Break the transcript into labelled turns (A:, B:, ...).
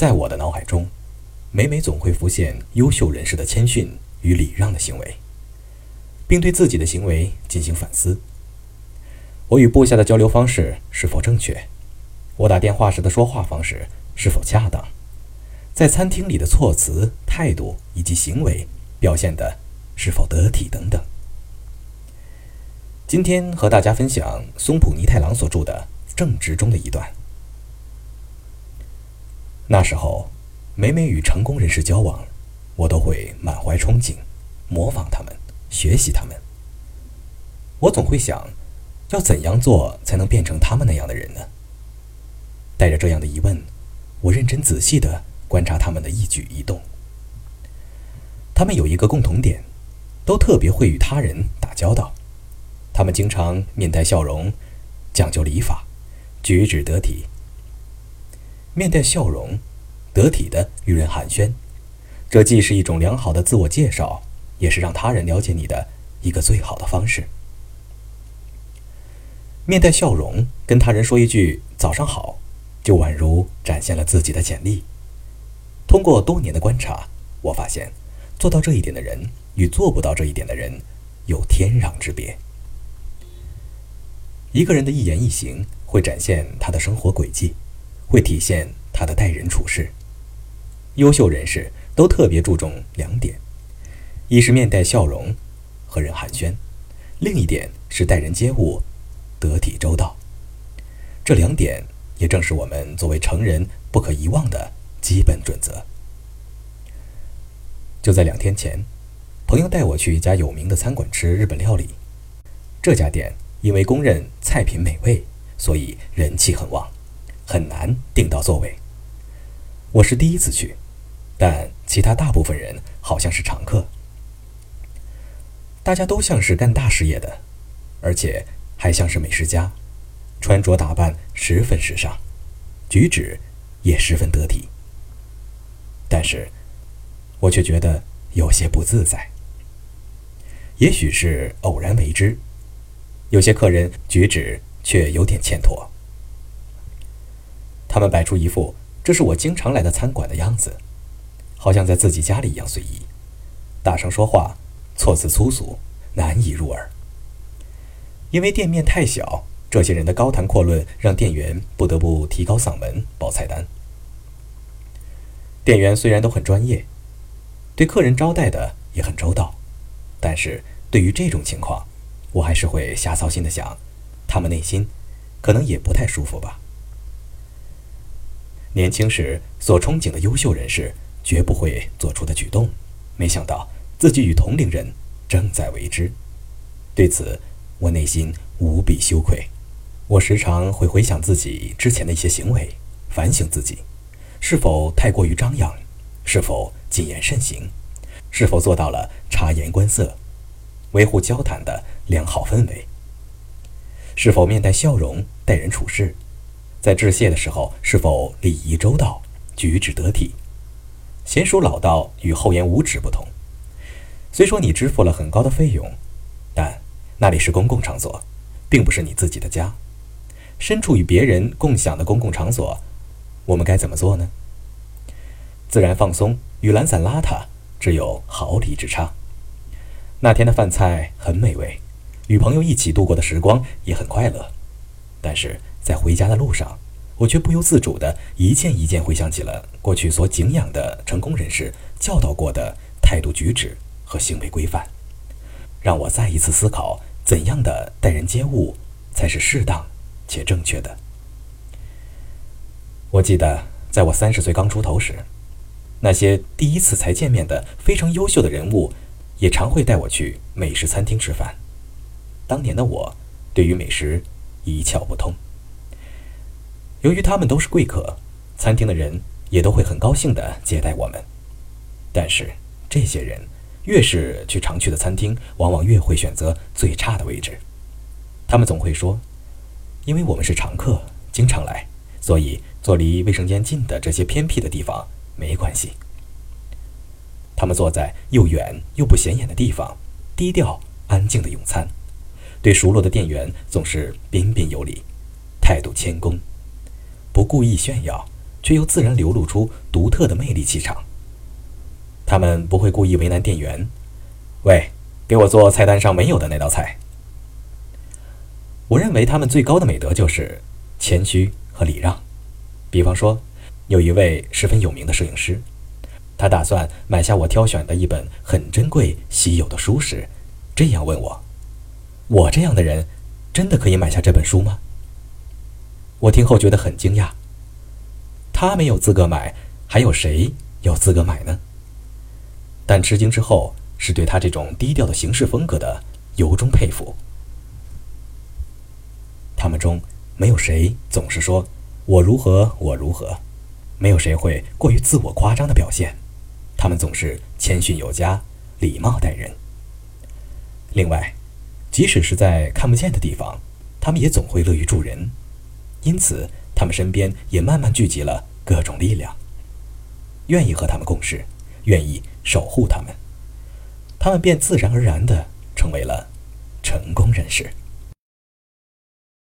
A: 在我的脑海中，每每总会浮现优秀人士的谦逊与礼让的行为，并对自己的行为进行反思。我与部下的交流方式是否正确？我打电话时的说话方式是否恰当？在餐厅里的措辞、态度以及行为表现的是否得体等等。今天和大家分享松浦弥太郎所著的《正直》中的一段。那时候，每每与成功人士交往，我都会满怀憧憬，模仿他们，学习他们。我总会想，要怎样做才能变成他们那样的人呢？带着这样的疑问，我认真仔细地观察他们的一举一动。他们有一个共同点，都特别会与他人打交道。他们经常面带笑容，讲究礼法，举止得体。面带笑容，得体的与人寒暄，这既是一种良好的自我介绍，也是让他人了解你的一个最好的方式。面带笑容跟他人说一句“早上好”，就宛如展现了自己的潜力。通过多年的观察，我发现做到这一点的人与做不到这一点的人有天壤之别。一个人的一言一行会展现他的生活轨迹，会体现他的待人处事。优秀人士都特别注重两点：一是面带笑容，和人寒暄；另一点是待人接物，得体周到。这两点也正是我们作为成人不可遗忘的基本准则。就在两天前，朋友带我去一家有名的餐馆吃日本料理，这家店。因为公认菜品美味，所以人气很旺，很难订到座位。我是第一次去，但其他大部分人好像是常客。大家都像是干大事业的，而且还像是美食家，穿着打扮十分时尚，举止也十分得体。但是，我却觉得有些不自在。也许是偶然为之。有些客人举止却有点欠妥，他们摆出一副这是我经常来的餐馆的样子，好像在自己家里一样随意，大声说话，措辞粗俗，难以入耳。因为店面太小，这些人的高谈阔论让店员不得不提高嗓门报菜单。店员虽然都很专业，对客人招待的也很周到，但是对于这种情况。我还是会瞎操心的想，他们内心可能也不太舒服吧。年轻时所憧憬的优秀人士绝不会做出的举动，没想到自己与同龄人正在为之。对此，我内心无比羞愧。我时常会回想自己之前的一些行为，反省自己是否太过于张扬，是否谨言慎行，是否做到了察言观色。维护交谈的良好氛围，是否面带笑容待人处事？在致谢的时候，是否礼仪周到、举止得体？娴熟老道与厚颜无耻不同。虽说你支付了很高的费用，但那里是公共场所，并不是你自己的家。身处与别人共享的公共场所，我们该怎么做呢？自然放松与懒散邋遢只有毫厘之差。那天的饭菜很美味，与朋友一起度过的时光也很快乐。但是在回家的路上，我却不由自主地一件一件回想起了过去所敬仰的成功人士教导过的态度举止和行为规范，让我再一次思考怎样的待人接物才是适当且正确的。我记得在我三十岁刚出头时，那些第一次才见面的非常优秀的人物。也常会带我去美食餐厅吃饭。当年的我，对于美食一窍不通。由于他们都是贵客，餐厅的人也都会很高兴地接待我们。但是这些人越是去常去的餐厅，往往越会选择最差的位置。他们总会说：“因为我们是常客，经常来，所以坐离卫生间近的这些偏僻的地方没关系。”他们坐在又远又不显眼的地方，低调安静的用餐，对熟络的店员总是彬彬有礼，态度谦恭，不故意炫耀，却又自然流露出独特的魅力气场。他们不会故意为难店员，喂，给我做菜单上没有的那道菜。我认为他们最高的美德就是谦虚和礼让。比方说，有一位十分有名的摄影师，他打算买下我挑选的一本很珍贵、稀有的书时，这样问我：“我这样的人，真的可以买下这本书吗？”我听后觉得很惊讶。他没有资格买，还有谁有资格买呢？但吃惊之后，是对他这种低调的行事风格的由衷佩服。他们中没有谁总是说“我如何，我如何”，没有谁会过于自我夸张的表现。他们总是谦逊有加，礼貌待人。另外，即使是在看不见的地方，他们也总会乐于助人。因此，他们身边也慢慢聚集了各种力量，愿意和他们共事，愿意守护他们，他们便自然而然的成为了成功人士。